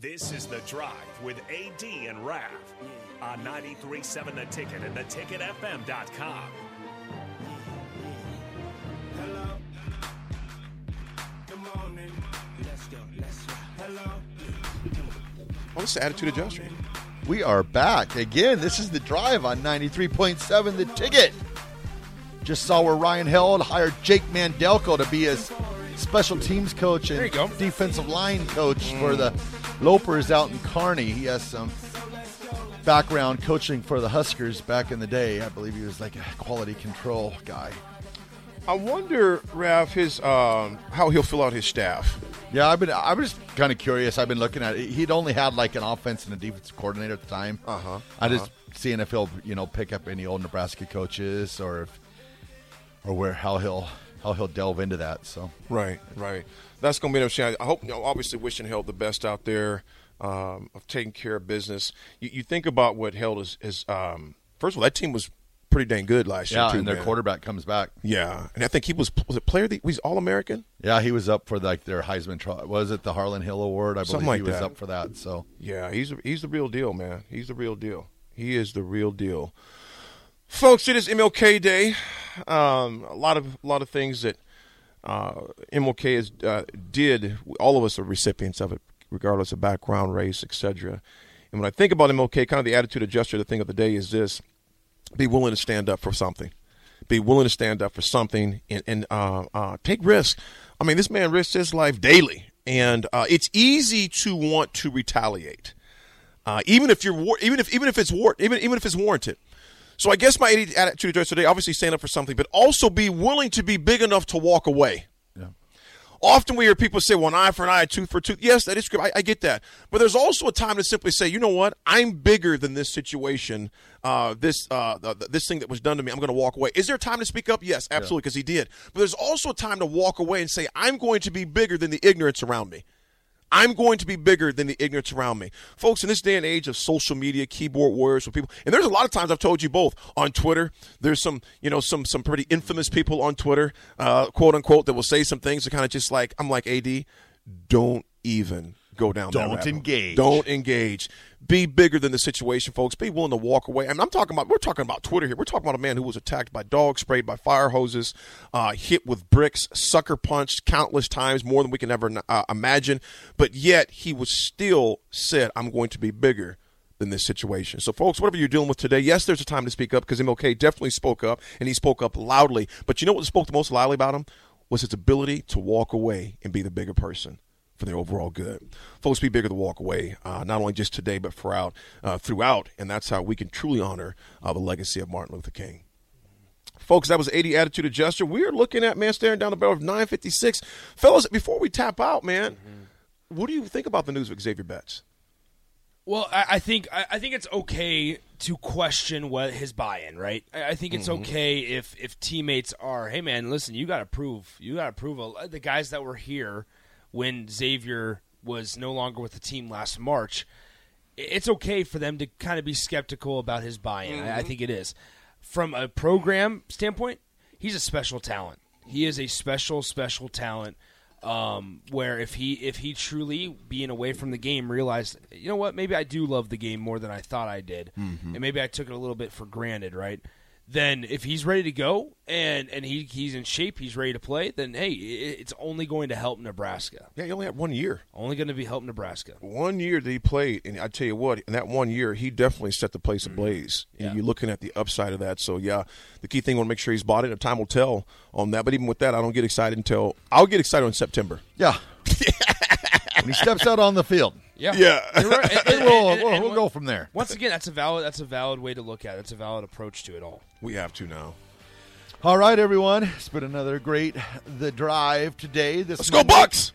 This is The Drive with AD and Rav on 93.7 The Ticket and theticketfm.com. Hello. Good morning. Let's go. Let's go. Hello. Oh, this is Attitude Adjuster. We are back again. This is the drive on 93.7 The Ticket. Just saw where Ryan Held hired Jake Mandelko to be his special teams coach and There you go. defensive line coach for the mm. Lopers out in Kearney. He has some background coaching for the Huskers back in the day. I believe he was like a quality control guy. I wonder, Rav, his um, how he'll fill out his staff. Yeah, I've been. I was just kind of curious. I've been looking at it. He'd only had like an offense and a defensive coordinator at the time. Uh-huh, I just seeing if he'll you know pick up any old Nebraska coaches or if, or where how he'll how he'll delve into that. So Right, right. That's going to be interesting. I hope, you know, obviously, wishing Held the best out there um, of taking care of business. You, you think about what Held is. is um, first of all, that team was pretty dang good last yeah, year too. and their man. quarterback comes back. Yeah, and I think he was was it player. The, was all American. Yeah, he was up for like their Heisman. Was it the Harlan Hill Award? I believe Something like he was that. up for that. So Yeah, he's he's the real deal, man. He's the real deal. He is the real deal, folks. It is MLK Day. Um, a lot of a lot of things that uh, MLK uh, did. All of us are recipients of it, regardless of background, race, etc. And when I think about MLK, kind of the attitude adjuster, the thing of the day is this: be willing to stand up for something. Be willing to stand up for something and, and uh, uh, take risks. I mean, this man risks his life daily, and uh, it's easy to want to retaliate, uh, even if you're war- even if even if it's war- even even if it's warranted. So I guess my attitude adjuster today, obviously stand up for something, but also be willing to be big enough to walk away. Often we hear people say, well, an eye for an eye, a tooth for a tooth. Yes, that is true. I, I get that. But there's also a time to simply say, you know what? I'm bigger than this situation, uh, this uh, th- th- this thing that was done to me. I'm going to walk away. Is there a time to speak up? Yes, absolutely, because he did. But there's also a time to walk away and say, I'm going to be bigger than the ignorance around me. I'm going to be bigger than the ignorance around me. Folks, in this day and age of social media, keyboard warriors for people, and there's a lot of times I've told you both on Twitter, there's some, you know, some some pretty infamous people on Twitter, uh, quote unquote, that will say some things that kind of just like, I'm like, AD, don't even go down Don't engage. Don't engage. Be bigger than the situation, folks. Be willing to walk away. And I'm talking about, we're talking about Twitter here. We're talking about a man who was attacked by dogs, sprayed by fire hoses, uh, hit with bricks, sucker punched countless times, more than we can ever uh, imagine. But yet he was still said, I'm going to be bigger than this situation. So, folks, whatever you're dealing with today, yes, there's a time to speak up because MLK definitely spoke up and he spoke up loudly. But you know what spoke the most loudly about him? Was his ability to walk away and be the bigger person for their overall good. Folks, be bigger to walk away, uh, not only just today, but throughout, uh, throughout, and that's how we can truly honor uh, the legacy of Martin Luther King. Folks, that was AD Attitude Adjuster. We're looking at, man, staring down the barrel of 956. Fellas, before we tap out, man, what do you think about the news of Xavier Betts? Well, I, I think I, I think it's okay to question what his buy-in, right? I, I think it's okay if if teammates are, hey man, listen, you got to prove, you got to prove a, the guys that were here when Xavier was no longer with the team last March. It's okay for them to kind of be skeptical about his buy-in. I, I think it is. From a program standpoint, he's a special talent. He is a special, special talent. Um, where if he if he truly being away from the game realized, you know what, maybe I do love the game more than I thought I did, and maybe I took it a little bit for granted, right? Then if he's ready to go and and he he's in shape, he's ready to play, then hey, it's only going to help Nebraska. Yeah, he only had one year. Only going to be help Nebraska. One year that he played, and I tell you what, in that one year, he definitely set the place mm-hmm. ablaze. Yeah. You're looking at the upside of that. So, yeah, the key thing, I want to make sure he's bought it, and time will tell on that. But even with that, I don't get excited until I'll get excited in September. yeah, when he steps out on the field, Yeah, Yeah. You're right. And- then and- we'll, and- we'll, and we'll go from there. Once again, that's a valid that's a valid way to look at it. It's a valid approach to it all. We have to now. All right, everyone, it's been another great the drive today. This Let's go, Bucks!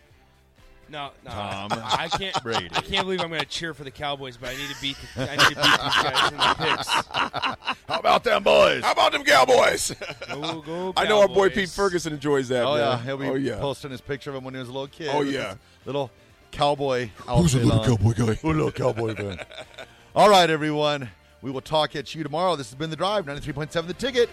No, no, Tom I can't. Brady. I can't believe I'm going to cheer for the Cowboys, but I need to beat. The, I need to beat these guys in the picks. How about them boys? How about them Cowboys? Go, go, I know our boy Pete Ferguson enjoys that. Oh man. yeah, he'll be oh, yeah. posting his picture of him when he was a little kid. Oh, yeah. little cowboy outfit on. Cowboy guy? Who's a little cowboy fan? All right, everyone. We will talk at you tomorrow. This has been the drive. Ninety-three point seven. The ticket.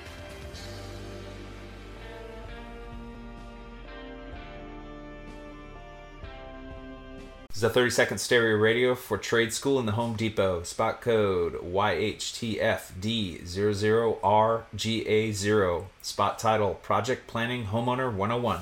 This is a 30 second stereo radio for trade school in the Home Depot. Spot code YHTFD00RGA0. Spot title Project Planning Homeowner 101.